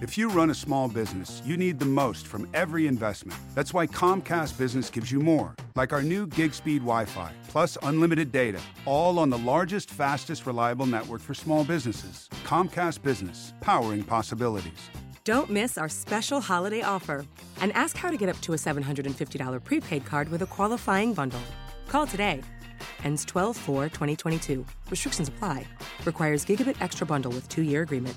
If you run a small business, you need the most from every investment. That's why Comcast Business gives you more, like our new gig speed Wi Fi, plus unlimited data, all on the largest, fastest, reliable network for small businesses. Comcast Business, powering possibilities. Don't miss our special holiday offer and ask how to get up to a $750 prepaid card with a qualifying bundle. Call today. Ends 12 4 2022. Restrictions apply. Requires Gigabit Extra Bundle with two year agreement.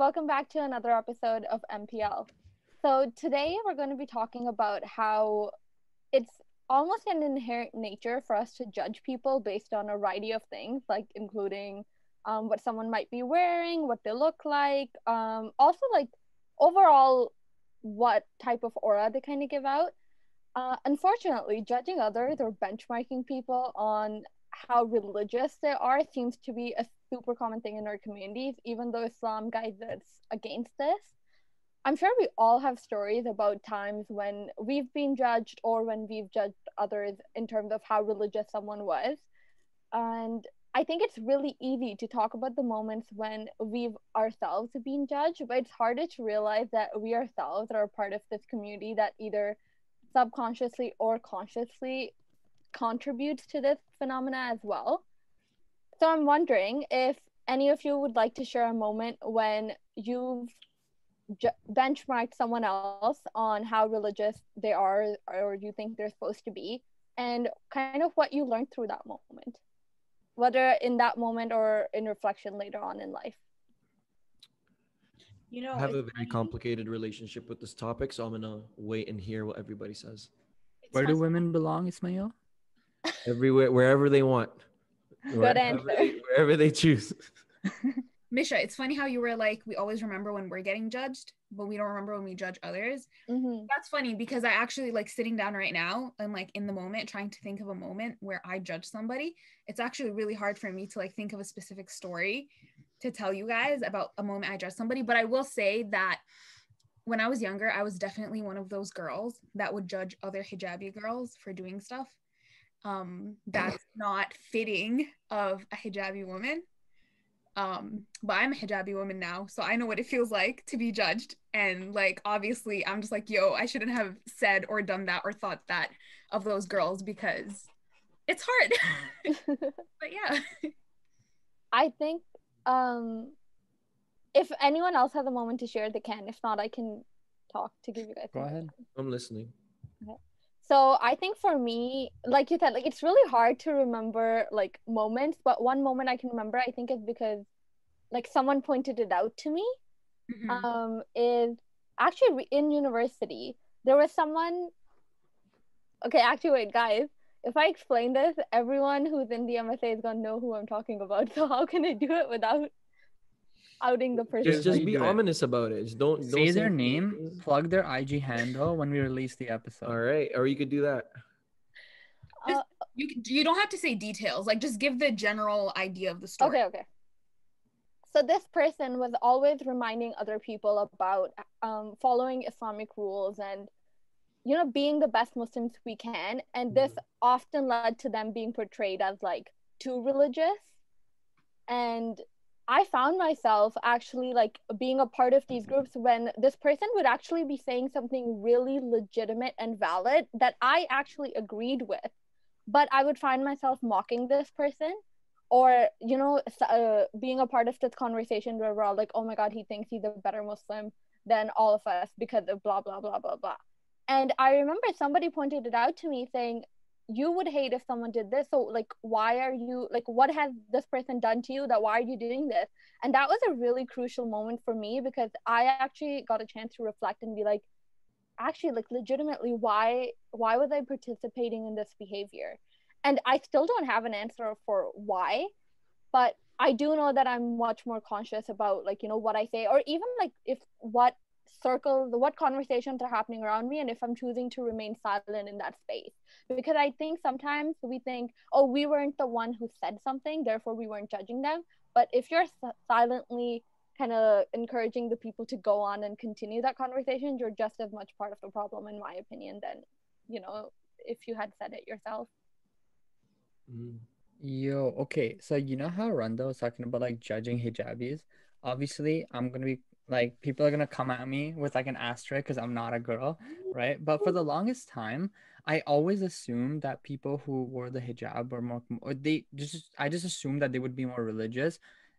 Welcome back to another episode of MPL. So, today we're going to be talking about how it's almost an inherent nature for us to judge people based on a variety of things, like including um, what someone might be wearing, what they look like, um, also, like overall, what type of aura they kind of give out. Uh, unfortunately, judging others or benchmarking people on how religious they are seems to be a super common thing in our communities, even though Islam guides us against this. I'm sure we all have stories about times when we've been judged or when we've judged others in terms of how religious someone was. And I think it's really easy to talk about the moments when we've ourselves been judged, but it's harder to realize that we ourselves are part of this community that either subconsciously or consciously contributes to this phenomena as well. So I'm wondering if any of you would like to share a moment when you've j- benchmarked someone else on how religious they are or you think they're supposed to be, and kind of what you learned through that moment, whether in that moment or in reflection later on in life. You know, I have a very complicated relationship with this topic, so I'm gonna wait and hear what everybody says. Where do women belong, Ismail? Everywhere, wherever they want. Good wherever answer. They, wherever they choose. Misha, it's funny how you were like, we always remember when we're getting judged, but we don't remember when we judge others. Mm-hmm. That's funny because I actually like sitting down right now and like in the moment trying to think of a moment where I judge somebody. It's actually really hard for me to like think of a specific story to tell you guys about a moment I judged somebody. But I will say that when I was younger, I was definitely one of those girls that would judge other hijabi girls for doing stuff um, that's not fitting of a hijabi woman. Um, but I'm a hijabi woman now, so I know what it feels like to be judged. And like, obviously, I'm just like, yo, I shouldn't have said or done that or thought that of those girls because it's hard. but yeah. I think um, if anyone else has a moment to share, they can. If not, I can talk to give you guys. Go ahead. I'm listening. Okay so i think for me like you said like it's really hard to remember like moments but one moment i can remember i think is because like someone pointed it out to me mm-hmm. um is actually in university there was someone okay actually wait guys if i explain this everyone who's in the msa is gonna know who i'm talking about so how can i do it without outing the person. Just, just be ominous about it. Just don't, don't say, their name, things. plug their IG handle when we release the episode. All right, or you could do that. Just, you you don't have to say details. Like just give the general idea of the story. Okay, okay. So this person was always reminding other people about um, following Islamic rules and you know being the best Muslims we can, and this mm-hmm. often led to them being portrayed as like too religious and I found myself actually like being a part of these groups when this person would actually be saying something really legitimate and valid that I actually agreed with. But I would find myself mocking this person or, you know, uh, being a part of this conversation where we're all like, oh my God, he thinks he's a better Muslim than all of us because of blah, blah, blah, blah, blah. And I remember somebody pointed it out to me saying, you would hate if someone did this. So like why are you like what has this person done to you that why are you doing this? And that was a really crucial moment for me because i actually got a chance to reflect and be like actually like legitimately why why was i participating in this behavior? And i still don't have an answer for why but i do know that i'm much more conscious about like you know what i say or even like if what circle what conversations are happening around me and if i'm choosing to remain silent in that space. Because i think sometimes we think oh we weren't the one who said something therefore we weren't judging them. But if you're silently kind of encouraging the people to go on and continue that conversation you're just as much part of the problem in my opinion than you know if you had said it yourself. Mm. yo okay. So you know how randa was talking about like judging hijabis? Obviously i'm gonna be like people are gonna come at me with like an asterisk because i'm not a girl right? But for the longest time i always assumed that people who wore the hijab were more or they just i just assumed that they would be more religious.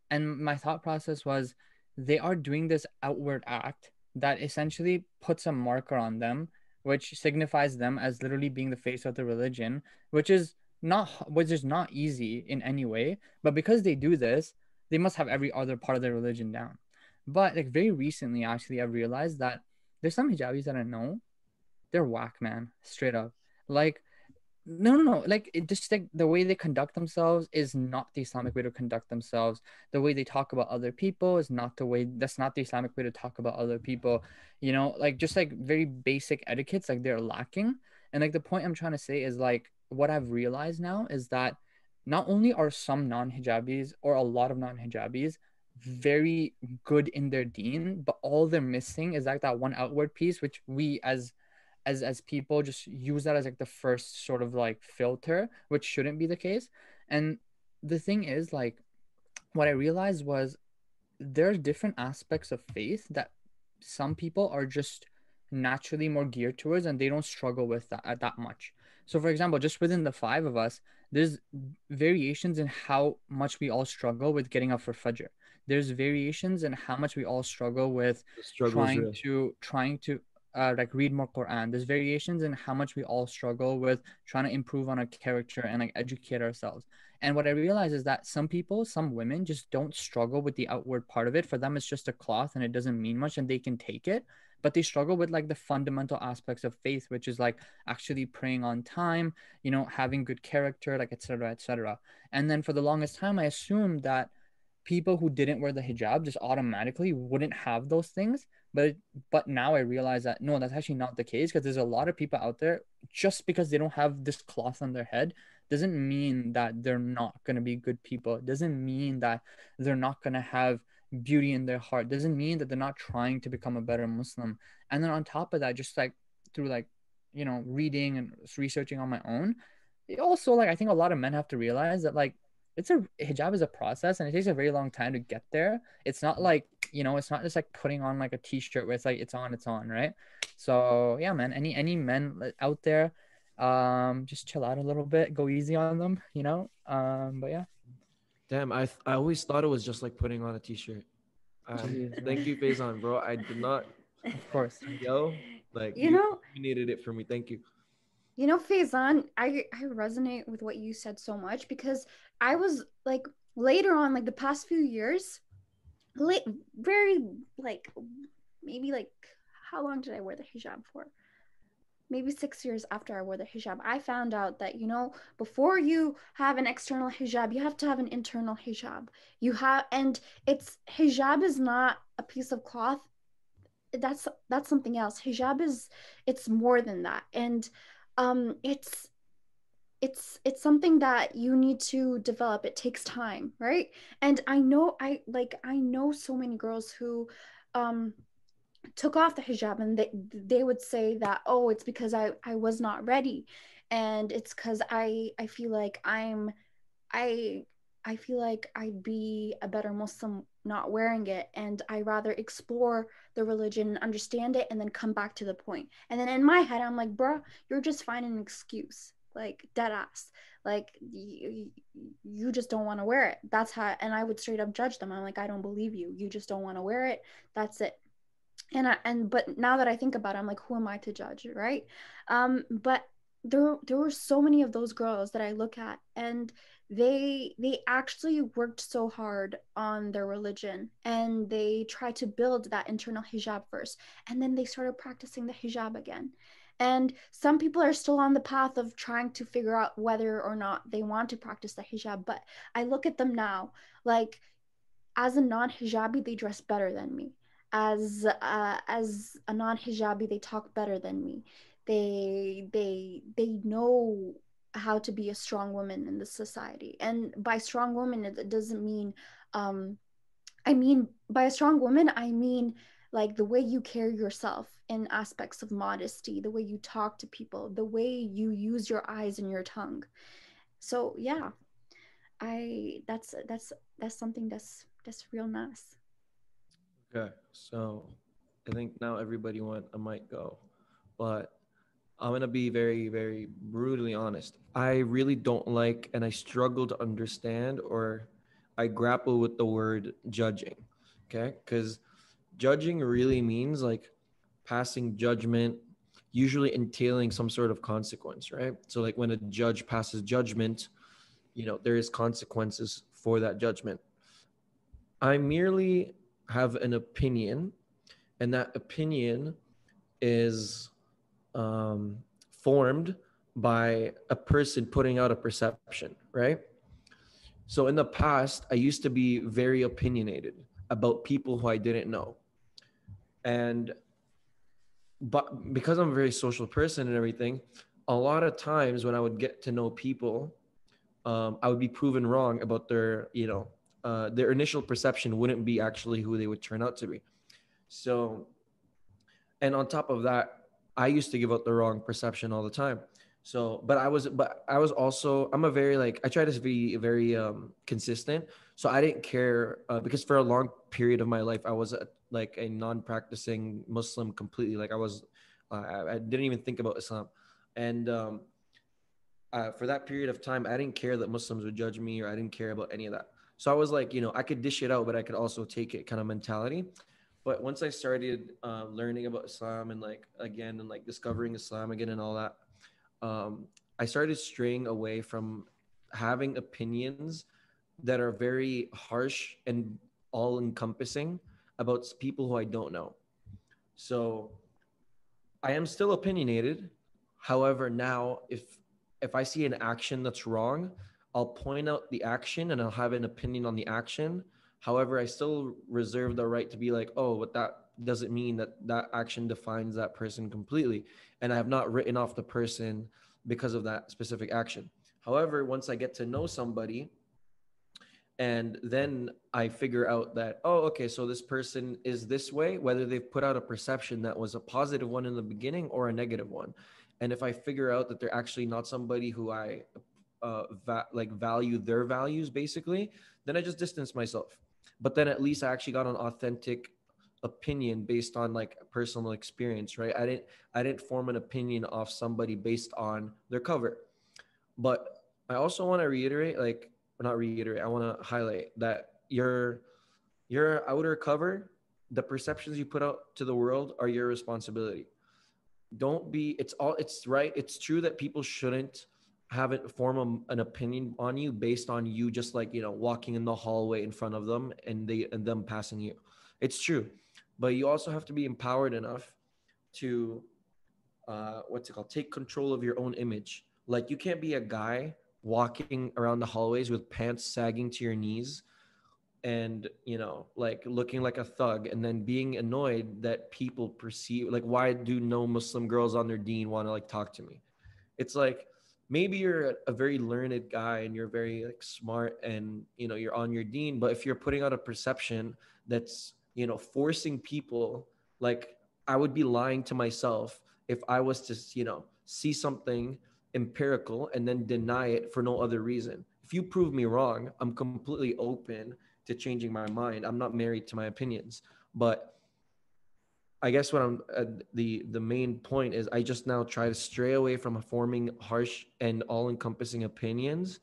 And my thought process was they are doing this outward act that essentially puts a marker on them which signifies them as literally being the face of the religion which is not which is not easy in any way. But because they do this they must have every other part of their religion down but like very recently, actually, I've realized that there's some hijabis that I know, they're whack, man, straight up. Like, no, no, no. Like, it just like the way they conduct themselves is not the Islamic way to conduct themselves. The way they talk about other people is not the way. That's not the Islamic way to talk about other people. You know, like just like very basic etiquettes, like they're lacking. And like the point I'm trying to say is like what I've realized now is that not only are some non-hijabis or a lot of non-hijabis very good in their deen, but all they're missing is like that one outward piece, which we as as as people just use that as like the first sort of like filter, which shouldn't be the case. And the thing is, like, what I realized was there's different aspects of faith that some people are just naturally more geared towards and they don't struggle with that uh, that much. So for example, just within the five of us, there's variations in how much we all struggle with getting up for Fajr there's variations in how much we all struggle with trying real. to trying to uh, like read more Quran. There's variations in how much we all struggle with trying to improve on our character and like educate ourselves. And what I realize is that some people, some women just don't struggle with the outward part of it. For them, it's just a cloth and it doesn't mean much and they can take it. But they struggle with like the fundamental aspects of faith, which is like actually praying on time, you know, having good character, like etc. etc. And then for the longest time, I assumed that people who didn't wear the hijab just automatically wouldn't have those things. But but now i realize that no that's actually not the case because there's a lot of people out there just because they don't have this cloth on their head doesn't mean that they're not going to be good people. It doesn't mean that they're not going to have beauty in their heart. It doesn't mean that they're not trying to become a better muslim. And then on top of that just like through like you know reading and researching on my own also like i think a lot of men have to realize that like it's a hijab is a process and it takes a very long time to get there. It's not like, you know, it's not just like putting on like a t-shirt where it's like it's on, it's on, right? So yeah, man, any any men out there, um, just chill out a little bit, go easy on them, you know. Um, but yeah. Damn, I I always thought it was just like putting on a t-shirt. Um, thank you, Faizan, bro. I did not. Of course. Yo, like you, you know, you needed it for me. Thank you. You know, Faizan, I I resonate with what you said so much because I was like later on, like the past few years, late, very like maybe like how long did I wear the hijab for? Maybe six years after I wore the hijab, I found out that you know before you have an external hijab, you have to have an internal hijab. You have, and it's hijab is not a piece of cloth. That's that's something else. Hijab is it's more than that, and um, it's it's it's something that you need to develop it takes time right? And i know i like i know so many girls who um took off the hijab and they they would say that oh it's because i i was not ready. And it's because i i feel like i'm i i feel like i'd be a better muslim not wearing it and i rather explore the religion and understand it and then come back to the point. And then in my head i'm like bruh you're just finding an excuse like dead ass. Like you, you just don't want to wear it. That's how and i would straight up judge them. I'm like i don't believe you. You just don't want to wear it. That's it. And I, and but now that i think about it i'm like who am i to judge? Right? Um but there there were so many of those girls that I look at and they they actually worked so hard on their religion and they tried to build that internal hijab first and then they started practicing the hijab again and some people are still on the path of trying to figure out whether or not they want to practice the hijab but i look at them now like as a non-hijabi they dress better than me. As uh, as a non-hijabi they talk better than me. They they they know how to be a strong woman in the society. And by strong woman it doesn't mean um i mean by a strong woman i mean like the way you carry yourself in aspects of modesty the way you talk to people the way you use your eyes and your tongue so yeah i that's that's that's something that's that's real nice okay so i think now everybody want a mic go but I'm to be very, very brutally honest. I really don't like and I struggle to understand or I grapple with the word judging. Okay. Because judging really means like passing judgment, usually entailing some sort of consequence, right? So, like when a judge passes judgment, you know, there is consequences for that judgment. I merely have an opinion, and that opinion is um, formed by a person putting out a perception, right? So in the past, I used to be very opinionated about people who I didn't know. And but because I'm a very social person and everything, a lot of times when I would get to know people, um, I would be proven wrong about their, you know, uh, their initial perception wouldn't be actually who they would turn out to be. So, and on top of that, I used to give out the wrong perception all the time. So, but I was, but I was also, I'm a very like, I try to be very um, consistent. So I didn't care uh, because for a long period of my life, I was a, like a non-practicing Muslim completely. Like I was, uh, I, didn't even think about Islam, and um, uh, for that period of time, I didn't care that Muslims would judge me, or I didn't care about any of that. So I was like, you know, I could dish it out, but I could also take it kind of mentality. But once I started uh, learning about Islam and like again and like discovering Islam again and all that, um, I started straying away from having opinions that are very harsh and all encompassing about people who I don't know. So I am still opinionated. However, now if if I see an action that's wrong, I'll point out the action and I'll have an opinion on the action However, I still reserve the right to be like, oh, but that doesn't mean that that action defines that person completely. And I have not written off the person because of that specific action. However, once I get to know somebody, and then I figure out that, oh, okay, so this person is this way, whether they've put out a perception that was a positive one in the beginning or a negative one. And if I figure out that they're actually not somebody who I uh, va- like value their values, basically, then I just distance myself but then at least I actually got an authentic opinion based on like personal experience, right? I didn't I didn't form an opinion off somebody based on their cover. But I also want to reiterate, like not reiterate, I want to highlight that your your outer cover, the perceptions you put out to the world are your responsibility. Don't be it's all it's right. It's true that people shouldn't have it form a, an opinion on you based on you just like you know walking in the hallway in front of them and they and them passing you it's true but you also have to be empowered enough to uh, what's it called take control of your own image like you can't be a guy walking around the hallways with pants sagging to your knees and you know like looking like a thug and then being annoyed that people perceive like why do no muslim girls on their deen want to like talk to me? It's like maybe you're a very learned guy and you're very like smart and you know you're on your deen but if you're putting out a perception that's you know forcing people like i would be lying to myself if i was to you know see something empirical and then deny it for no other reason. If you prove me wrong i'm completely open to changing my mind. I'm not married to my opinions. But I guess what I'm uh, the the main point is I just now try to stray away from forming harsh and all-encompassing opinions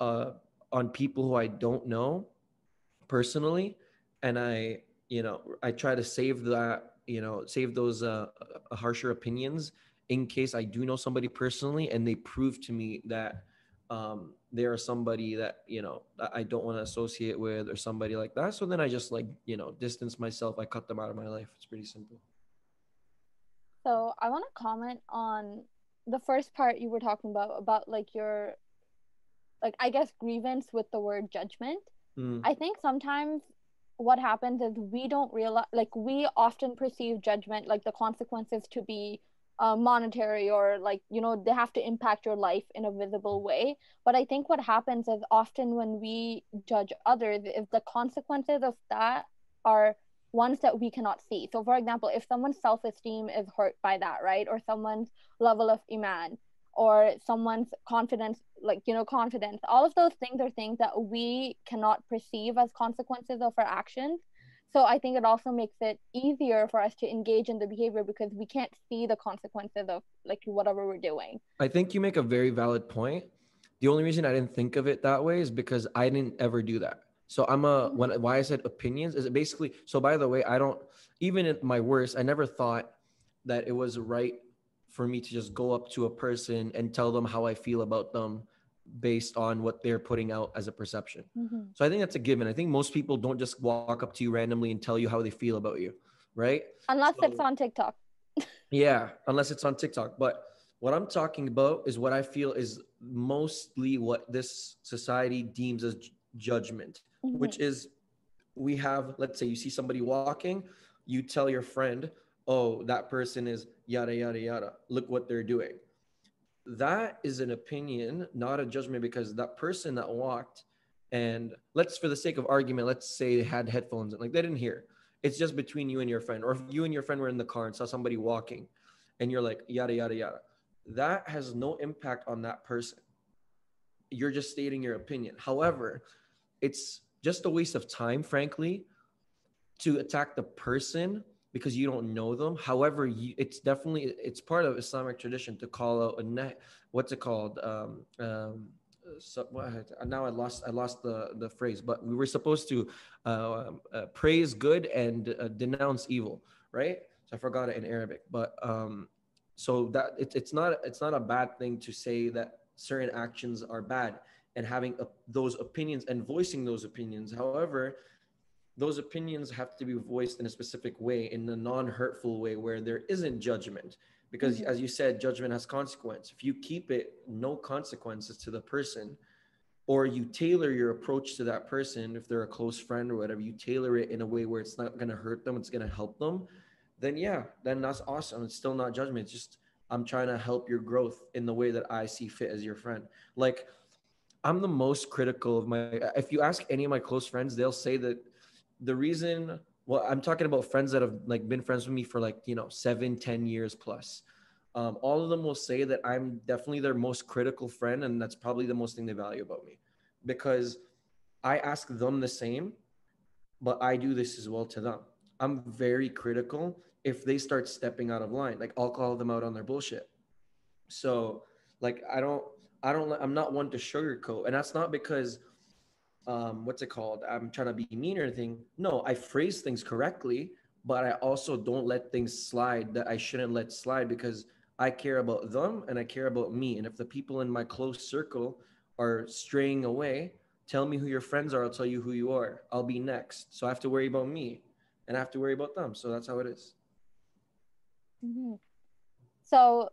uh, on people who I don't know personally, and I you know I try to save that you know save those uh, harsher opinions in case I do know somebody personally and they prove to me that um, they are somebody that you know I don't want to associate with or somebody like that. So then I just like you know distance myself. I cut them out of my life. It's pretty simple. So I want to comment on the first part you were talking about about like your like I guess grievance with the word judgment. Mm. I think sometimes what happens is we don't realize like we often perceive judgment like the consequences to be uh, monetary or like you know they have to impact your life in a visible way. But i think what happens is often when we judge others is the consequences of that are ones that we cannot see. So for example if someone's self-esteem is hurt by that right or someone's level of iman or someone's confidence like you know confidence all of those things are things that we cannot perceive as consequences of our actions so i think it also makes it easier for us to engage in the behavior because we can't see the consequences of like whatever we're doing. I think you make a very valid point. The only reason i didn't think of it that way is because i didn't ever do that. So i'm a mm-hmm. when why i said opinions is it basically so by the way i don't even at my worst i never thought that it was right for me to just go up to a person and tell them how I feel about them based on what they're putting out as a perception. Mm-hmm. So I think that's a given. I think most people don't just walk up to you randomly and tell you how they feel about you, right? Unless so, it's on TikTok. yeah, unless it's on TikTok. But what I'm talking about is what I feel is mostly what this society deems as judgment, mm-hmm. which is we have, let's say you see somebody walking, you tell your friend, oh, that person is yada, yada, yada. Look what they're doing. That is an opinion, not a judgment, because that person that walked and let's, for the sake of argument, let's say they had headphones and like they didn't hear. It's just between you and your friend, or if you and your friend were in the car and saw somebody walking and you're like, yada, yada, yada. That has no impact on that person. You're just stating your opinion. However, it's just a waste of time, frankly, to attack the person because you don't know them. However, you, it's definitely it's part of Islamic tradition to call out a net. What's it called? Um, um, so, now I lost I lost the the phrase, but we were supposed to uh, uh, praise good and uh, denounce evil, right? So I forgot it in Arabic, but um, so that it, it's not it's not a bad thing to say that certain actions are bad and having a, those opinions and voicing those opinions. However, those opinions have to be voiced in a specific way, in a non hurtful way where there isn't judgment. Because mm-hmm. as you said, judgment has consequence. If you keep it no consequences to the person, or you tailor your approach to that person, if they're a close friend or whatever, you tailor it in a way where it's not going to hurt them, it's going to help them, then yeah, then that's awesome. It's still not judgment. It's just, I'm trying to help your growth in the way that I see fit as your friend. Like, I'm the most critical of my, if you ask any of my close friends, they'll say that the reason well i'm talking about friends that have like been friends with me for like you know seven ten years plus. Um, all of them will say that i'm definitely their most critical friend and that's probably the most thing they value about me. Because i ask them the same but i do this as well to them. I'm very critical if they start stepping out of line. Like i'll call them out on their bullshit. So like i don't i don't i'm not one to sugarcoat. And that's not because um, what's it called? I'm trying to be mean or anything. No, I phrase things correctly, but I also don't let things slide that I shouldn't let slide because I care about them and I care about me. And if the people in my close circle are straying away, tell me who your friends are. I'll tell you who you are. I'll be next. So I have to worry about me and I have to worry about them. So that's how it is. Mm-hmm. So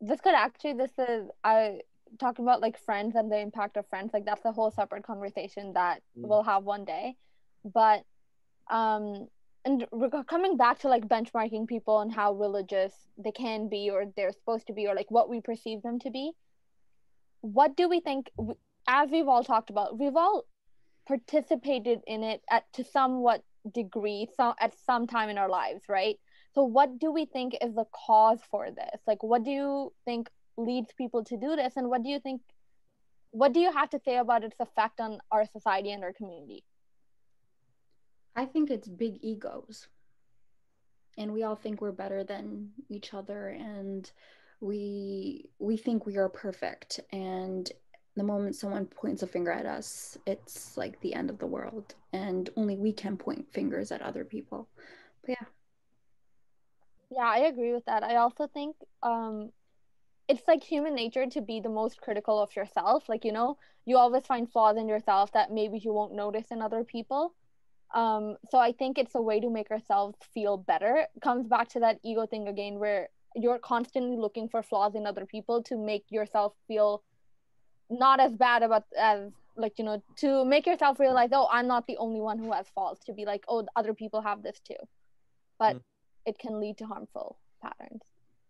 this could actually, this is, I, talking about like friends and the impact of friends like that's a whole separate conversation that mm. we'll have one day. But um and coming back to like benchmarking people and how religious they can be or they're supposed to be or like what we perceive them to be what do we think as we've all talked about we've all participated in it at to somewhat degree some at some time in our lives right? So what do we think is the cause for this? Like what do you think leads people to do this and what do you think what do you have to say about its effect on our society and our community? I think it's big egos. And we all think we're better than each other and we we think we are perfect. And the moment someone points a finger at us it's like the end of the world and only we can point fingers at other people. But yeah. Yeah, I agree with that. I also think um it's like human nature to be the most critical of yourself. Like, you know, you always find flaws in yourself that maybe you won't notice in other people. Um, so I think it's a way to make ourselves feel better. It comes back to that ego thing again, where you're constantly looking for flaws in other people to make yourself feel not as bad about as like you know to make yourself realize oh i'm not the only one who has faults to be like oh other people have this too but mm. it can lead to harmful patterns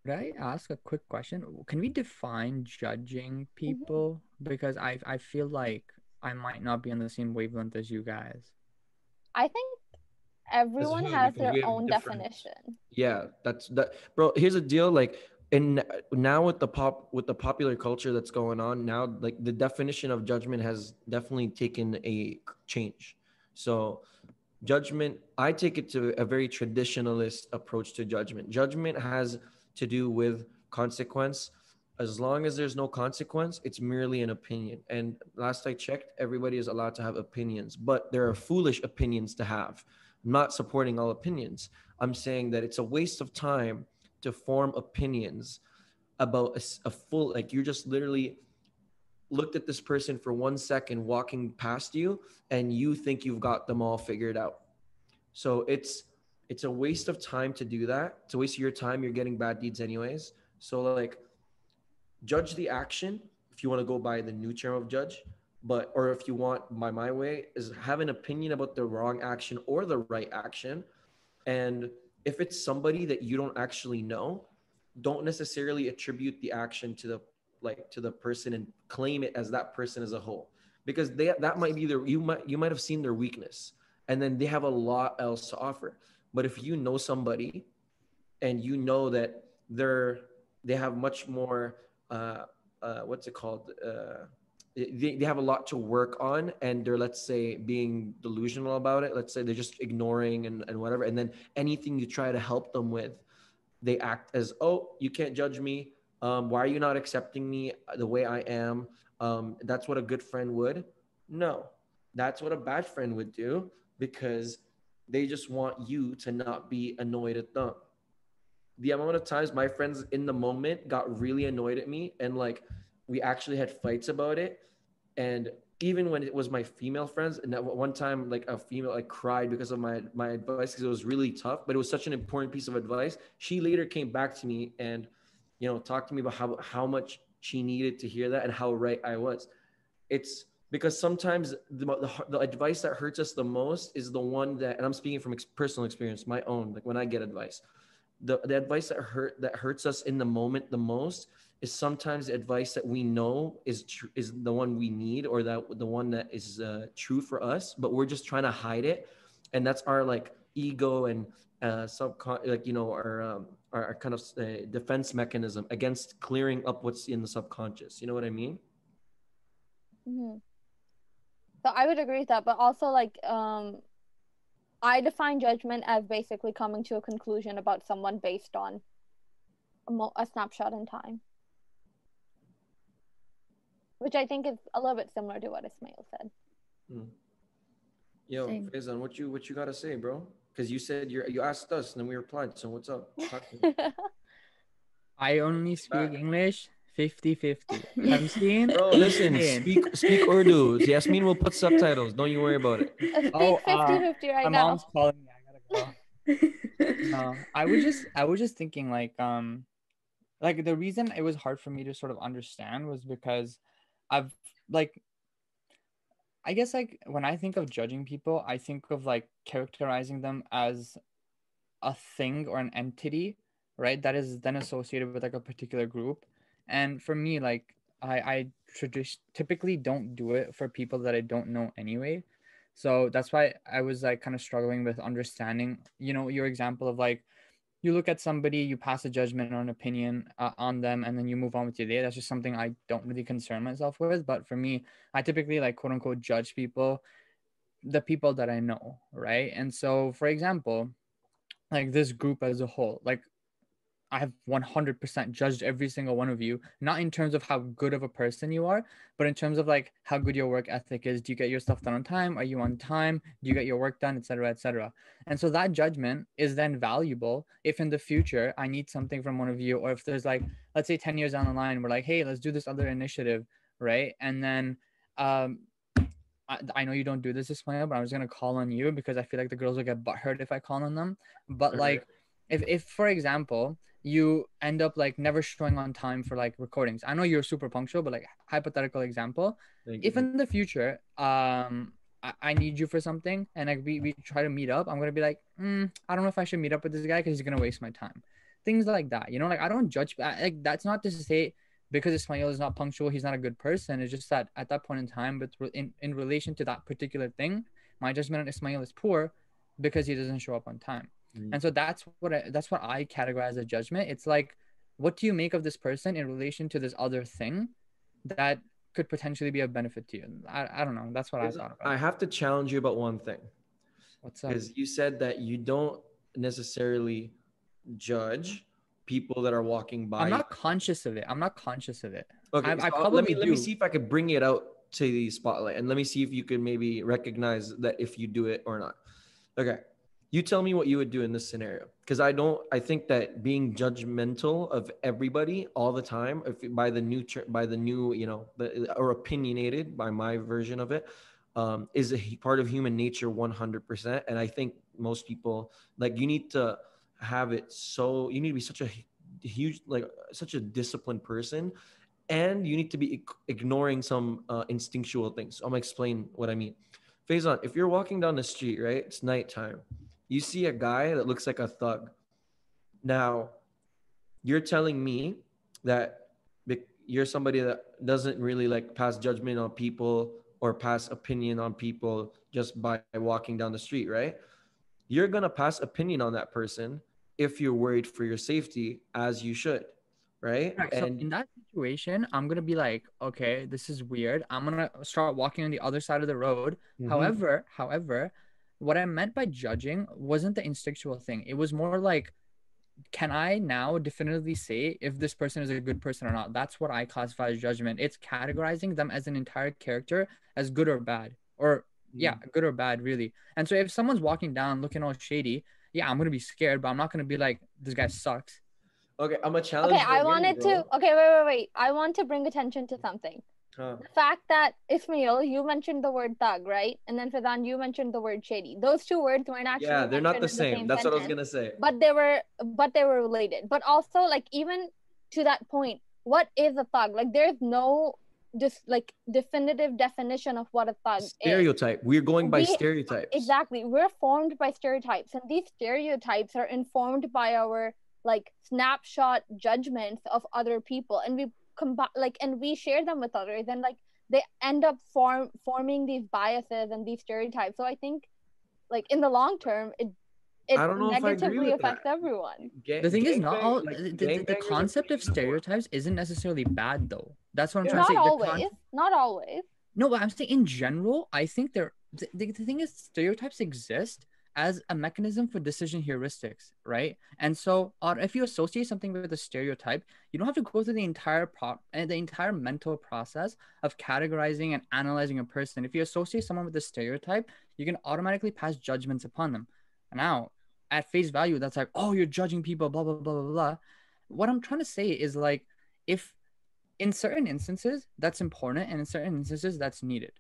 could I ask a quick question? Can we define judging mm-hmm. people? Mm-hmm. Because I I feel like I might not be on the same wavelength as you guys. I think everyone has their own definition. Yeah, that's that, bro. Here's a deal. Like, in now with the pop with the popular culture that's going on now, like the definition of judgment has definitely taken a change. So, judgment, I take it to a very traditionalist approach to judgment. Judgment has to do with consequence. As long as there's no consequence, it's merely an opinion. And last I checked, everybody is allowed to have opinions, but there are foolish opinions to have. I'm not supporting all opinions. I'm saying that it's a waste of time to form opinions about a, a full, like you're just literally looked at this person for one second walking past you and you think you've got them all figured out. So it's it's a waste of time to do that. It's a waste of your time. You're getting bad deeds anyways. So like judge the action if you want to go by the new term of judge, but or if you want by my way is have an opinion about the wrong action or the right action. And if it's somebody that you don't actually know, don't necessarily attribute the action to the like to the person and claim it as that person as a whole because they that might be their you might you might have seen their weakness and then they have a lot else to offer but if you know somebody and you know that they're they have much more uh, uh, what's it called? Uh, they, they have a lot to work on and they're let's say being delusional about it. Let's say they're just ignoring and, and whatever. And then anything you try to help them with they act as oh you can't judge me. Um, why are you not accepting me the way i am? Um, that's what a good friend would. No. That's what a bad friend would do because they just want you to not be annoyed at them. The amount of times my friends in the moment got really annoyed at me and like we actually had fights about it. And even when it was my female friends, and that one time like a female like cried because of my my advice because it was really tough, but it was such an important piece of advice. She later came back to me and you know talked to me about how how much she needed to hear that and how right I was. It's because sometimes the, the, the, advice that hurts us the most is the one that and i'm speaking from ex- personal experience my own like when i get advice. The, the advice that hurt that hurts us in the moment the most is sometimes the advice that we know is tr- is the one we need or that the one that is uh, true for us but we're just trying to hide it. And that's our like ego and uh subcon like you know our um, our, our kind of uh, defense mechanism against clearing up what's in the subconscious. You know what i mean? Mm-hmm. So I would agree with that, but also like um I define judgment as basically coming to a conclusion about someone based on a, mo- a snapshot in time. Which I think is a little bit similar to what Ismail said. Hmm. Yo, Same. Faizan, what you what you gotta say, bro? Because you said you you asked us and then we replied. So what's up? I only speak English 50 50. I'm seeing. Bro, listen, speak speak Urdu. Yasmin will put subtitles. Don't you worry about it. Speak oh, 50 uh, 50 right my now. mom's calling me. I gotta go. no, I was just I was just thinking like um like the reason it was hard for me to sort of understand was because I've like I guess like when I think of judging people, I think of like characterizing them as a thing or an entity, right? That is then associated with like a particular group and for me like i i typically don't do it for people that i don't know anyway. So that's why i was like kind of struggling with understanding you know your example of like you look at somebody you pass a judgment or an opinion uh, on them and then you move on with your day. That's just something i don't really concern myself with. But for me i typically like quote unquote judge people the people that i know right? And so for example like this group as a whole like I have 100% judged every single one of you, not in terms of how good of a person you are, but in terms of like how good your work ethic is. Do you get your stuff done on time? Are you on time? Do you get your work done, etc., etc. And so that judgment is then valuable if in the future I need something from one of you, or if there's like, let's say 10 years down the line, we're like, hey, let's do this other initiative, right? And then um, I, I know you don't do this, this Ismail, but I was gonna call on you because I feel like the girls will get butthurt if I call on them. But like, if if for example you end up like never showing on time for like recordings. I know you're super punctual, but like hypothetical example, if in the future um I, I need you for something and like we, we try to meet up, I'm gonna be like, mm, I don't know if I should meet up with this guy because he's gonna waste my time. Things like that, you know, like I don't judge. Like that's not to say because Ismail is not punctual, he's not a good person. It's just that at that point in time, but in in relation to that particular thing, my judgment on Ismail is poor because he doesn't show up on time. Mm. And so that's what I, that's what I categorize as judgment. It's like, what do you make of this person in relation to this other thing that could potentially be of benefit to you? I, I don't know. That's what I thought about. I have to challenge you about one thing. What's up? Because you said that you don't necessarily judge people that are walking by. I'm not conscious of it. I'm not conscious of it. Okay, I, so I probably let me do. let me see if I could bring it out to the spotlight, and let me see if you can maybe recognize that if you do it or not. Okay, you tell me what you would do in this scenario. Because i don't i think that being judgmental of everybody all the time if by the new by the new you know the, or opinionated by my version of it um, is a part of human nature 100% and i think most people like you need to have it so you need to be such a huge like such a disciplined person and you need to be ignoring some uh, instinctual things. I'm gonna explain what i mean. Faizan, if you're walking down the street right it's nighttime you see a guy that looks like a thug. Now, you're telling me that you're somebody that doesn't really like pass judgment on people or pass opinion on people just by walking down the street, right? You're going to pass opinion on that person if you're worried for your safety as you should right? right so in that situation, I'm gonna be like, okay, this is weird. I'm gonna start walking on the other side of the road. Mm-hmm. However, however, what I meant by judging wasn't the instinctual thing. It was more like, can I now definitively say if this person is a good person or not? That's what I classify as judgment. It's categorizing them as an entire character as good or bad, or yeah, mm. good or bad, really. And so if someone's walking down looking all shady, yeah, I'm gonna be scared, but I'm not gonna be like, this guy sucks. Okay, I'm a challenge. Okay, I wanted to. Okay, wait, wait, wait. I want to bring attention to something. Huh. The fact that Ismail, you mentioned the word thug, right? And then Faizan, you mentioned the word shady. Those two words weren't actually. Yeah, they're not the same. the same. That's sentence, what I was gonna say. But they were, but they were related. But also, like even to that point, what is a thug? Like, there's no just like definitive definition of what a thug is. stereotype. Is. We're going by we, stereotypes. Exactly. We're formed by stereotypes, and these stereotypes are informed by our like snapshot judgments of other people, and we combine like and we share them with others and like they end up form forming these biases and these stereotypes so i think like in the long term it it negatively affects that. everyone. the thing is, not all like, the, the, the concept of stereotypes isn't necessarily bad, though. That's what I'm yeah. trying not to say. Always, con- not always. No, but I'm saying in general, I think there. The, the, the thing is, stereotypes exist as a mechanism for decision heuristics, right? And so, uh, if you associate something with a stereotype, you don't have to go through the entire prop and the entire mental process of categorizing and analyzing a person. If you associate someone with a stereotype, you can automatically pass judgments upon them. Now, at face value, that's like, oh, you're judging people, blah blah blah blah blah. What I'm trying to say is like, if in certain instances that's important, and in certain instances that's needed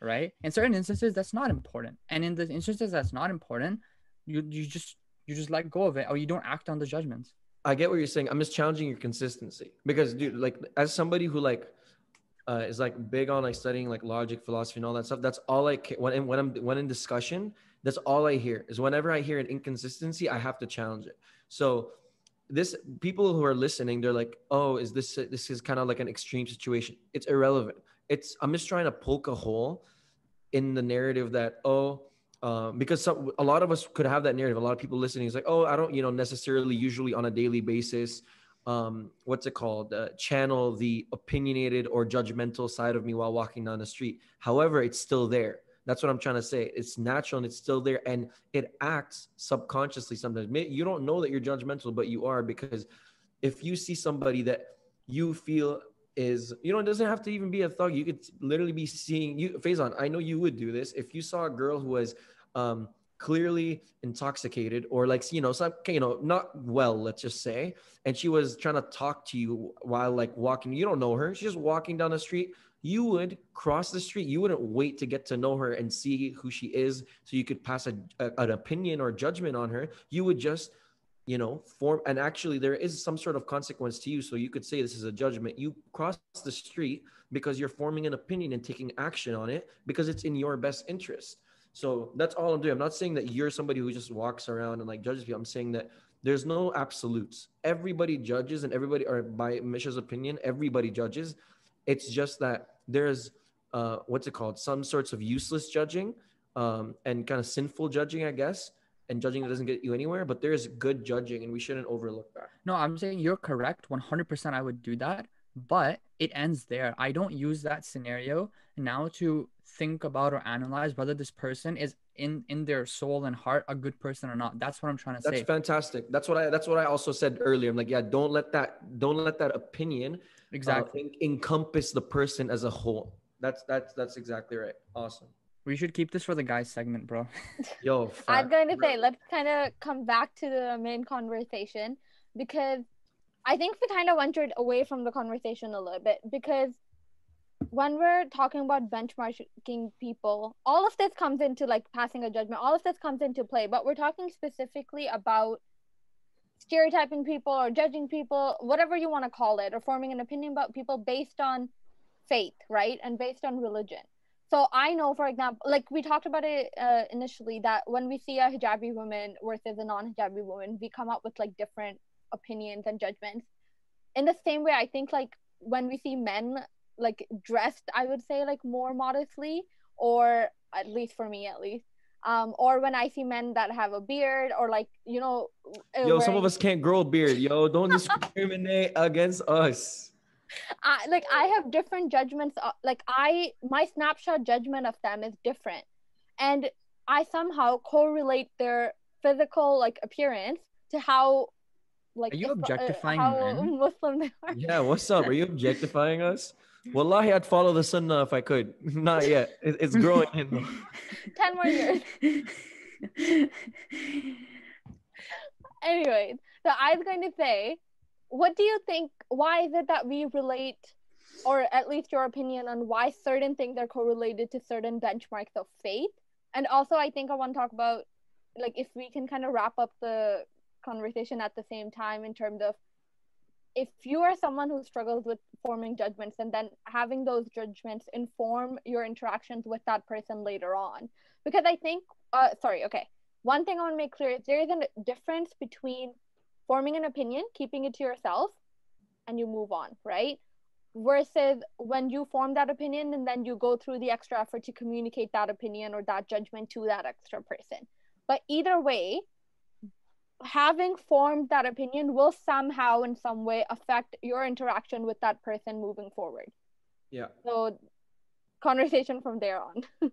right? In certain instances, that's not important, and in the instances that's not important, you you just you just let go of it, or you don't act on the judgments. I get what you're saying. I'm just challenging your consistency because, dude, like as somebody who like uh, is like big on like studying like logic, philosophy, and all that stuff. That's all I when in, when I'm when in discussion. That's all I hear is whenever I hear an inconsistency, I have to challenge it. So this people who are listening, they're like, oh, is this this is kind of like an extreme situation? It's irrelevant it's i'm just trying to poke a hole in the narrative that oh um, because some, a lot of us could have that narrative. A lot of people listening is like oh i don't you know necessarily usually on a daily basis um, what's it called? Uh, channel the opinionated or judgmental side of me while walking down the street. However it's still there. That's what i'm trying to say. It's natural and it's still there and it acts subconsciously sometimes. You don't know that you're judgmental but you are because if you see somebody that you feel is you know it doesn't have to even be a thug. You could literally be seeing you Faizan I know you would do this. If you saw a girl who was um clearly intoxicated or like you know some you know not well let's just say and she was trying to talk to you while like walking you don't know her. She's just walking down the street. You would cross the street. You wouldn't wait to get to know her and see who she is so you could pass a, a an opinion or judgment on her. You would just you know form and actually there is some sort of consequence to you so you could say this is a judgment you cross the street because you're forming an opinion and taking action on it because it's in your best interest so that's all I'm doing. I'm not saying that you're somebody who just walks around and like judges people. I'm saying that there's no absolutes. Everybody judges and everybody, or by Misha's opinion, everybody judges. It's just that there's, uh, what's it called? Some sorts of useless judging um, and kind of sinful judging, I guess. And judging doesn't get you anywhere, but there's good judging and we shouldn't overlook that. No, I'm saying you're correct. 100% I would do that, but it ends there. I don't use that scenario now to think about or analyze whether this person is in in their soul and heart a good person or not. That's what i'm trying to that's say. that's fantastic. That's what i that's what i also said earlier. I'm like yeah don't let that don't let that opinion uh, exactly. uh, encompass the person as a whole. That's that's that's exactly right. Awesome we should keep this for the guys segment bro yo i'm going to say let's kind of come back to the main conversation because i think we kind of ventured away from the conversation a little bit because when we're talking about benchmarking people, all of this comes into like passing a judgment, all of this comes into play, but we're talking specifically about stereotyping people or judging people, whatever you want to call it, or forming an opinion about people based on faith, right? And based on religion. So I know, for example, like we talked about it uh, initially, that when we see a hijabi woman versus a non hijabi woman, we come up with like different opinions and judgments. In the same way, I think like when we see men like dressed i would say like more modestly or at least for me at least um or when i see men that have a beard or like you know yo wearing... some of us can't grow a beard yo don't discriminate against us I, like i have different judgments uh, like i my snapshot judgment of them is different and i somehow correlate their physical like appearance to how like are you if, uh, objectifying uh, how men? muslim they are yeah what's up are you objectifying us Wallahi, I'd follow the sunnah if I could. Not yet. It's growing in. 10 more years. Anyways, so I was going to say, what do you think? Why is it that we relate, or at least your opinion on why certain things are correlated to certain benchmarks of faith? And also, I think I want to talk about, like, if we can kind of wrap up the conversation at the same time in terms of if you are someone who struggles with forming judgments and then having those judgments inform your interactions with that person later on because i think uh, sorry okay one thing i want to make clear is there is a difference between forming an opinion keeping it to yourself and you move on right? Versus when you form that opinion and then you go through the extra effort to communicate that opinion or that judgment to that extra person. But either way having formed that opinion will somehow in some way affect your interaction with that person moving forward. Yeah. So conversation from there on.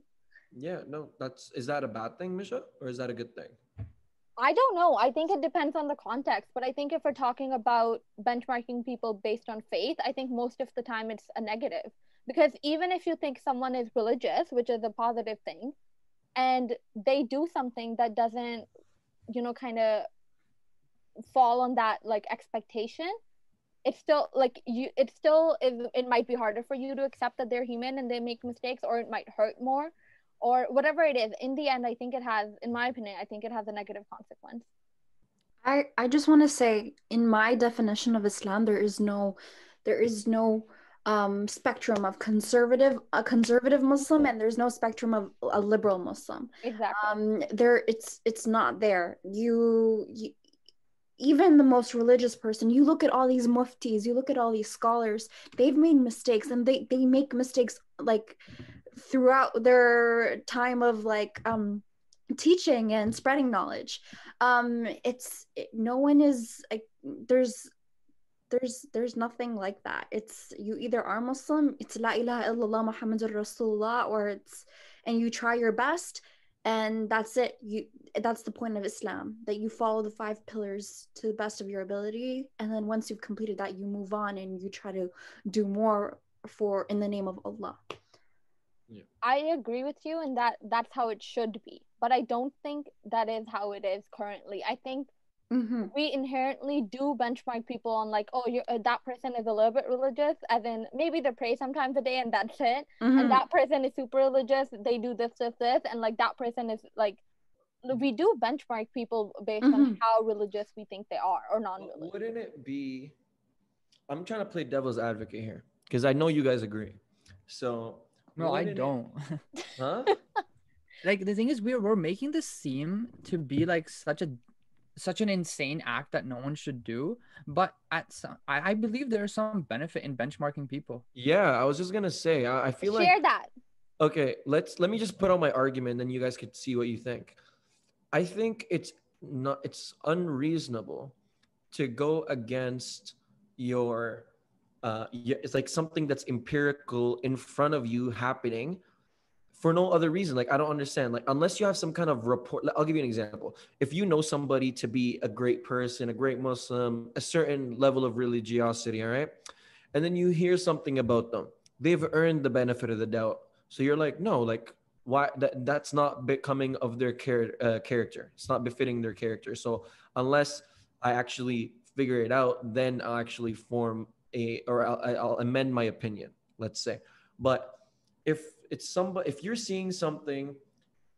Yeah no that's is that a bad thing misha or is that a good thing i don't know. I think it depends on the context but i think if we're talking about benchmarking people based on faith i think most of the time it's a negative. Because even if you think someone is religious which is a positive thing and they do something that doesn't you know kind of fall on that like expectation it's still like you it still is it might be harder for you to accept that they're human and they make mistakes or it might hurt more or whatever it is in the end i think it has in my opinion i think it has a negative consequence. I i just want to say in my definition of islam there is no there is no um, spectrum of conservative a conservative muslim and there's no spectrum of a liberal muslim. Exactly. Um there it's it's not there. You, you even the most religious person you look at all these muftis you look at all these scholars they've made mistakes and they they make mistakes like throughout their time of like um teaching and spreading knowledge. Um it's it, no one is like there's there's there's nothing like that. It's you either are muslim it's la ilaha illallah muhammadur rasulullah or it's and you try your best and that's it. You that's the point of islam that you follow the five pillars to the best of your ability and then once you've completed that you move on and you try to do more for in the name of allah yeah. i agree with you and that that's how it should be but i don't think that is how it is currently i think mm-hmm. we inherently do benchmark people on like oh you uh, that person is a little bit religious as in maybe they pray sometimes a day and that's it mm-hmm. and that person is super religious they do this this this and like that person is like we do benchmark people based mm-hmm. on how religious we think they are or non-religious wouldn't it be i'm trying to play devil's advocate here because i know you guys agree so no i don't. Huh? Like the thing is we're, we're making this seem to be like such a such an insane act that no one should do but at some i, I believe there's some benefit in benchmarking people. Yeah i was just gonna say i, I feel share like share that. Okay let's let me just put on my argument then you guys could see what you think. I think it's not it's unreasonable to go against your uh it's like something that's empirical in front of you happening for no other reason. Like I don't understand. Like unless you have some kind of report. I'll give you an example. If you know somebody to be a great person, a great Muslim, a certain level of religiosity, all right, and then you hear something about them, they've earned the benefit of the doubt. So you're like, no, like why that that's not becoming of their char- uh, character. It's not befitting their character. So unless I actually figure it out, then I'll actually form a or I'll, I'll amend my opinion. Let's say, but if it's somebody if you're seeing something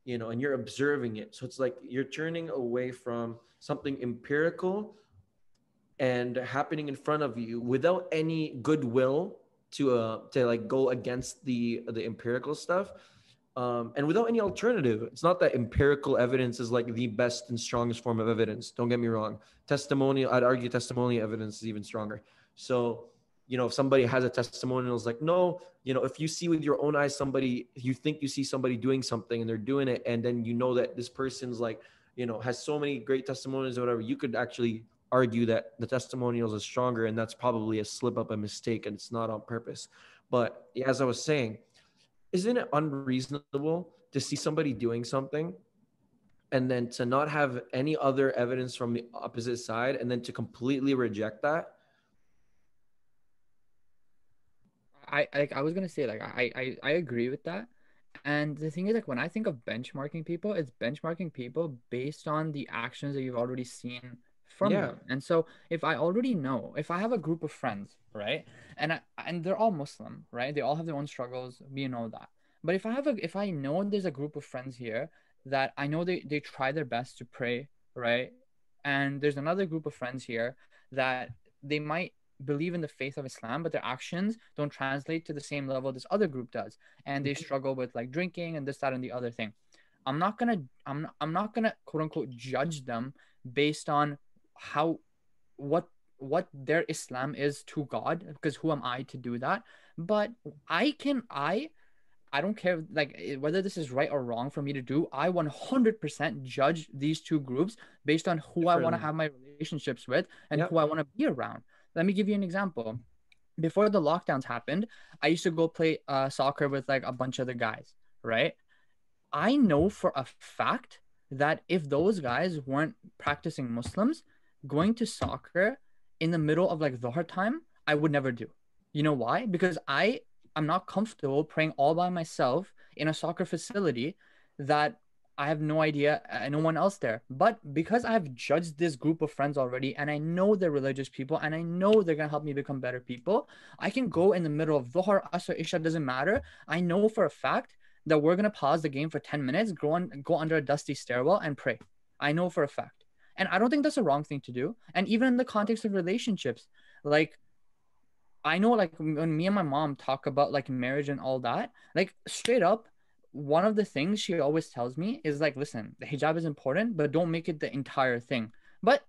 you know and you're observing it so it's like you're turning away from something empirical and happening in front of you without any goodwill to uh to like go against the the empirical stuff um, and without any alternative. It's not that empirical evidence is like the best and strongest form of evidence. Don't get me wrong. Testimonial i'd argue testimonial evidence is even stronger so you know if somebody has a testimonial is like no you know if you see with your own eyes somebody you think you see somebody doing something and they're doing it and then you know that this person's like you know has so many great testimonials or whatever you could actually argue that the testimonials are stronger and that's probably a slip up a mistake and it's not on purpose. But as i was saying isn't it unreasonable to see somebody doing something and then to not have any other evidence from the opposite side and then to completely reject that I like I was gonna say like I I I agree with that. And the thing is like when I think of benchmarking people, it's benchmarking people based on the actions that you've already seen from yeah. them. And so if I already know, if I have a group of friends, right? And I, and they're all Muslim, right? They all have their own struggles, we know that. But if I have a if I know there's a group of friends here that I know they, they try their best to pray, right? And there's another group of friends here that they might believe in the faith of Islam, but their actions don't translate to the same level this other group does, and they mm-hmm. struggle with like drinking and this, that, and the other thing. I'm not gonna, I'm, not, I'm not gonna quote unquote judge them based on how, what, what their Islam is to God, because who am I to do that? But I can, I, I don't care like whether this is right or wrong for me to do. I 100% judge these two groups based on who I want to have my relationships with and yep. who I want to be around. Let me give you an example. Before the lockdowns happened, I used to go play uh, soccer with like a bunch of the guys, right? I know for a fact that if those guys weren't practicing Muslims, going to soccer in the middle of like Dhuhr time, I would never do. You know why? Because I I'm not comfortable praying all by myself in a soccer facility that I have no idea, uh, no one else there. But because I've judged this group of friends already and I know they're religious people and I know they're going to help me become better people, I can go in the middle of Dhuhr, Asr, Isha, doesn't matter. I know for a fact that we're going to pause the game for 10 minutes, go, on, go under a dusty stairwell and pray. I know for a fact. And I don't think that's a wrong thing to do. And even in the context of relationships, like, I know, like, when me and my mom talk about like marriage and all that, like, straight up, one of the things she always tells me is like, listen, the hijab is important, but don't make it the entire thing. But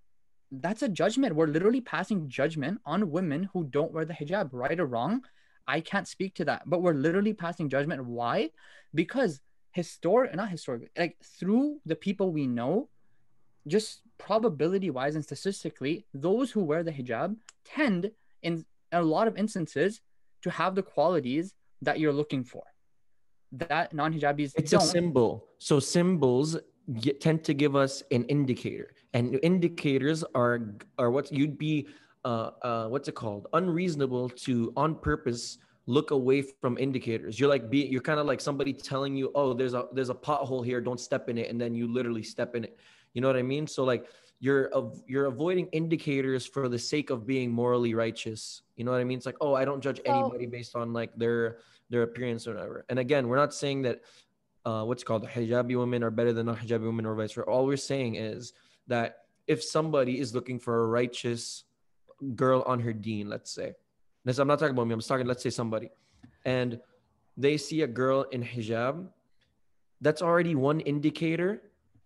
that's a judgment. We're literally passing judgment on women who don't wear the hijab, right or wrong. I can't speak to that, but we're literally passing judgment. Why? Because historic, not historically, like through the people we know, just probability wise and statistically, those who wear the hijab tend, in a lot of instances, to have the qualities that you're looking for that non-hijabis it's don't. a symbol. So symbols get, tend to give us an indicator. And indicators are are what you'd be uh, uh what's it called? Unreasonable to on purpose look away from indicators. You're like be you're kind of like somebody telling you oh there's a there's a pothole here. Don't step in it. And then you literally step in it. You know what i mean? So like you're you're avoiding indicators for the sake of being morally righteous. You know what i mean? It's like oh i don't judge anybody based on like their their appearance or whatever and again we're not saying that uh, what's called hijabi women are better than non-hijabi women or vice versa all we're saying is that if somebody is looking for a righteous girl on her deen let's say this, I'm not talking about me. I'm talking, let's say somebody, and they see a girl in hijab. That's already one indicator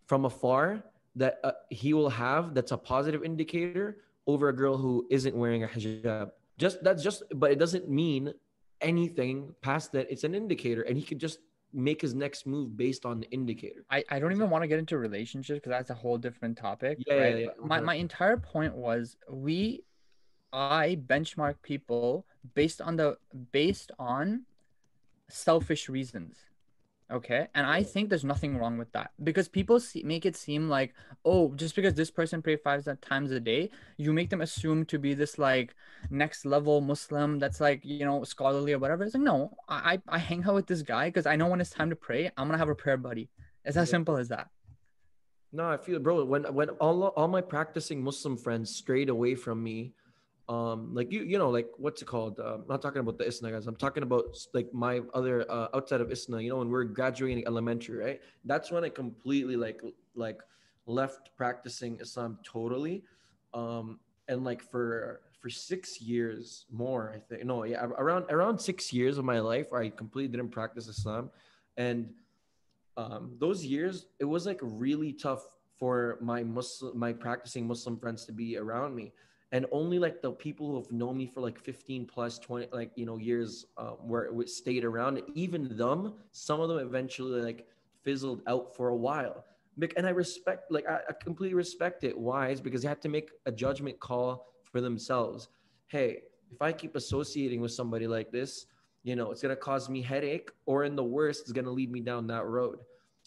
from afar that uh, he will have. That's a positive indicator over a girl who isn't wearing a hijab. Just that's just, but it doesn't mean anything past that. It's an indicator, and he could just make his next move based on the indicator. I, I don't even want to get into relationships because that's a whole different topic. Yeah, right? yeah, yeah. My, my entire point was we I benchmark people based on the based on selfish reasons. Okay. And I think there's nothing wrong with that because people see, make it seem like, oh, just because this person pray five times a day, you make them assume to be this like next level Muslim that's like, you know, scholarly or whatever. It's like, no, I, I hang out with this guy because I know when it's time to pray, I'm going to have a prayer buddy. It's as yeah. simple as that. No, I feel, bro, when, when all, all my practicing Muslim friends strayed away from me um like you you know like what's it called? Uh, i'm not talking about the isna guys. I'm talking about like my other uh, outside of isna you know when we're graduating elementary right? That's when i completely like like left practicing islam totally. Um and like for for six years more i think no yeah around around six years of my life i completely didn't practice islam. And um those years it was like really tough for my muslim my practicing muslim friends to be around me and only like the people who have known me for like 15 plus 20 like you know years um, where it stayed around even them some of them eventually like fizzled out for a while. And i respect like i, I completely respect it. Why? Is because they have to make a judgment call for themselves. Hey if i keep associating with somebody like this you know it's going to cause me headache or in the worst it's going to lead me down that road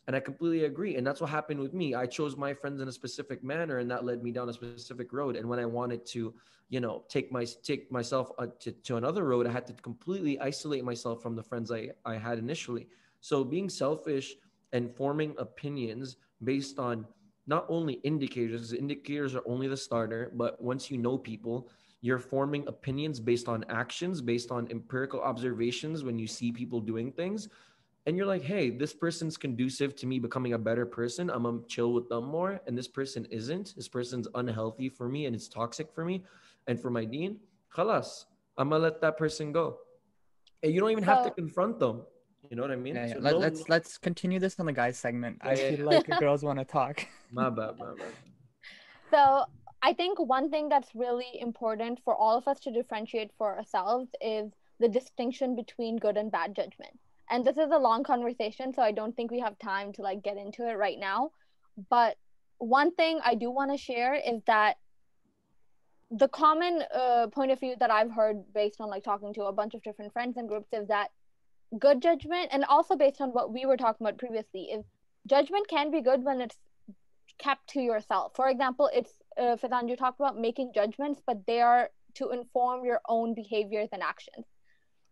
and I completely agree. And that's what happened with me. I chose my friends in a specific manner, and that led me down a specific road. And when I wanted to, you know, take my take myself uh, to, to another road, I had to completely isolate myself from the friends I, I had initially. So being selfish and forming opinions based on not only indicators, indicators are only the starter, but once you know people, you're forming opinions based on actions, based on empirical observations when you see people doing things and you're like, hey, this person's conducive to me becoming a better person. I'm gonna chill with them more, and this person isn't. This person's unhealthy for me and it's toxic for me and for my deen. Khalas, I'm gonna let that person go. And you don't even have to confront them. You know what I mean? Yeah, yeah. So Let, us let's, let's continue this on the guys segment. I feel like girls want to talk. My bad, my bad. So I think one thing that's really important for all of us to differentiate for ourselves is the distinction between good and bad judgment and this is a long conversation so i don't think we have time to like get into it right now. But one thing i do want to share is that the common uh, point of view that i've heard based on like talking to a bunch of different friends and groups is that good judgment and also based on what we were talking about previously is judgment can be good when it's kept to yourself. For example it's uh, Faizan, you talked about making judgments but they are to inform your own behaviors and actions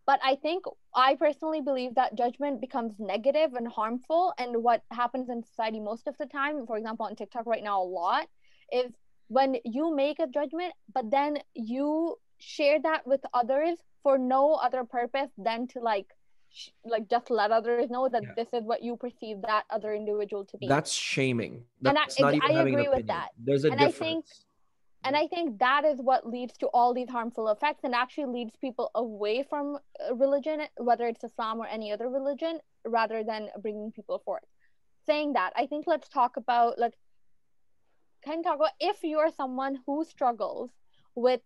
but i think i personally believe that judgment becomes negative and harmful and what happens in society most of the time for example on tiktok right now a lot is when you make a judgment but then you share that with others for no other purpose than to like sh- like just let others know that yeah. this is what you perceive that other individual to be that's shaming that's and I, I agree with that there's a and difference. i think and i think that is what leads to all these harmful effects and actually leads people away from uh, religion whether it's islam or any other religion rather than bringing people forth. Saying that i think let's talk about let's kind of talk about if you're someone who struggles with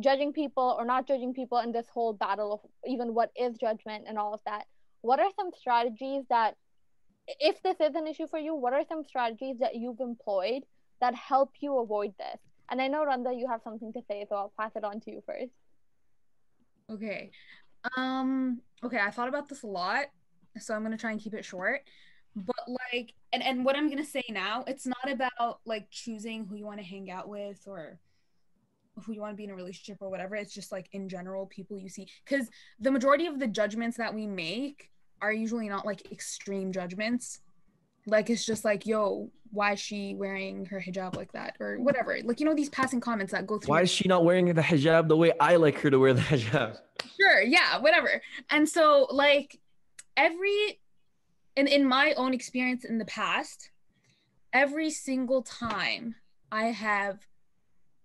judging people or not judging people in this whole battle of even what is judgment and all of that what are some strategies that if this is an issue for you what are some strategies that you've employed that help you avoid this and I know Randa, you have something to say, so I'll pass it on to you first. Okay. Um, okay, I thought about this a lot. so I'm gonna try and keep it short. But like, and and what I'm gonna say now, it's not about like choosing who you want to hang out with or who you want to be in a relationship or whatever. It's just like in general, people you see, because the majority of the judgments that we make are usually not like extreme judgments. Like it's just like, yo, why is she wearing her hijab like that or whatever? Like you know these passing comments that go through. Why is she not wearing the hijab the way I like her to wear the hijab? Sure, yeah, whatever. And so like every in in my own experience in the past, every single time I have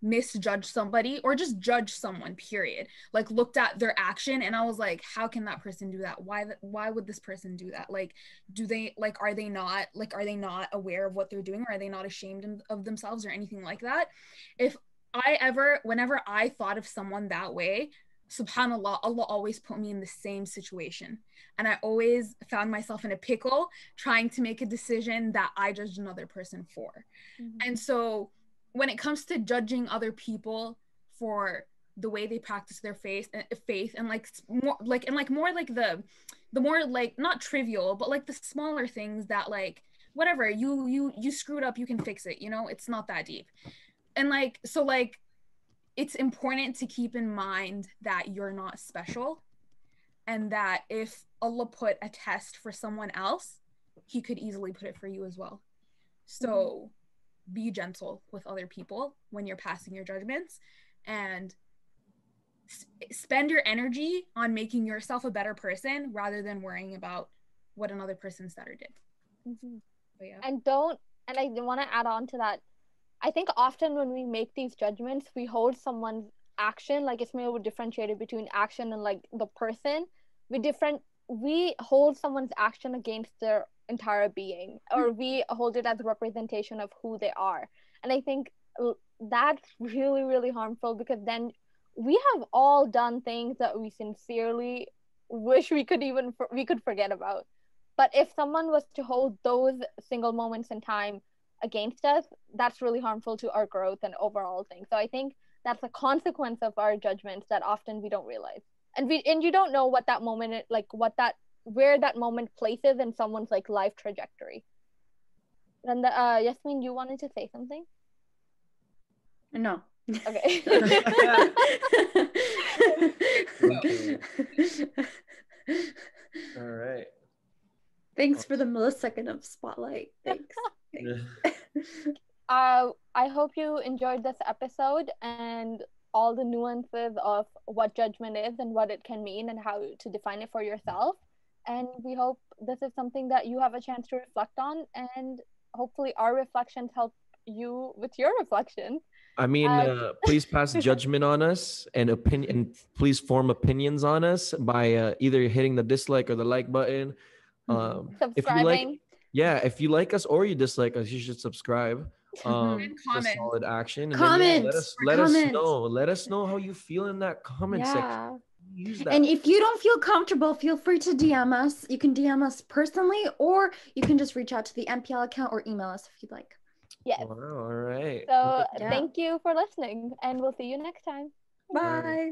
misjudge somebody or just judge someone period. Like looked at their action and i was like how can that person do that? Why why would this person do that? Like do they like are they not like are they not aware of what they're doing? Or are they not ashamed of themselves or anything like that? If i ever whenever i thought of someone that way subhanallah allah always put me in the same situation. And i always found myself in a pickle trying to make a decision that i judged another person for. Mm-hmm. and so when it comes to judging other people for the way they practice their faith uh, faith and like more like and like more like the the more like not trivial but like the smaller things that like whatever you you you screwed up you can fix it you know? It's not that deep. And like so like it's important to keep in mind that you're not special and that if Allah put a test for someone else he could easily put it for you as well. So mm-hmm be gentle with other people when you're passing your judgments and spend your energy on making yourself a better person rather than worrying about what another person said or did. Mm-hmm. Yeah. And don't, and I want to add on to that. I think often when we make these judgments, we hold someone's action, like it's maybe differentiated between action and like the person. We different, we hold someone's action against their entire being hmm. or we hold it as a representation of who they are. And i think that's really really harmful because then we have all done things that we sincerely wish we could even we could forget about. But if someone was to hold those single moments in time against us that's really harmful to our growth and overall thing so i think that's a consequence of our judgments that often we don't realize. And we and you don't know what that moment like what that where that moment places in someone's like life trajectory. And the, uh, Yasmin, you wanted to say something? No. Okay. okay. All right. Thanks for the millisecond of spotlight. Thanks. uh, I hope you enjoyed this episode and all the nuances of what judgment is and what it can mean and how to define it for yourself and we hope this is something that you have a chance to reflect on and hopefully our reflections help you with your reflection. I mean um, uh, please pass judgment on us and opinion And please form opinions on us by uh, either hitting the dislike or the like button. Um if you like yeah if you like us or you dislike us you should subscribe. Um comment. solid action. And comment then, yeah, let us let comment. us know. Let us know how you feel in that comment yeah. section and if you don't feel comfortable, feel free to DM us. You can DM us personally, or you can just reach out to the MPL account or email us if you'd like. Yes. Wow, all right. So yeah. thank you for listening, and we'll see you next time. Bye.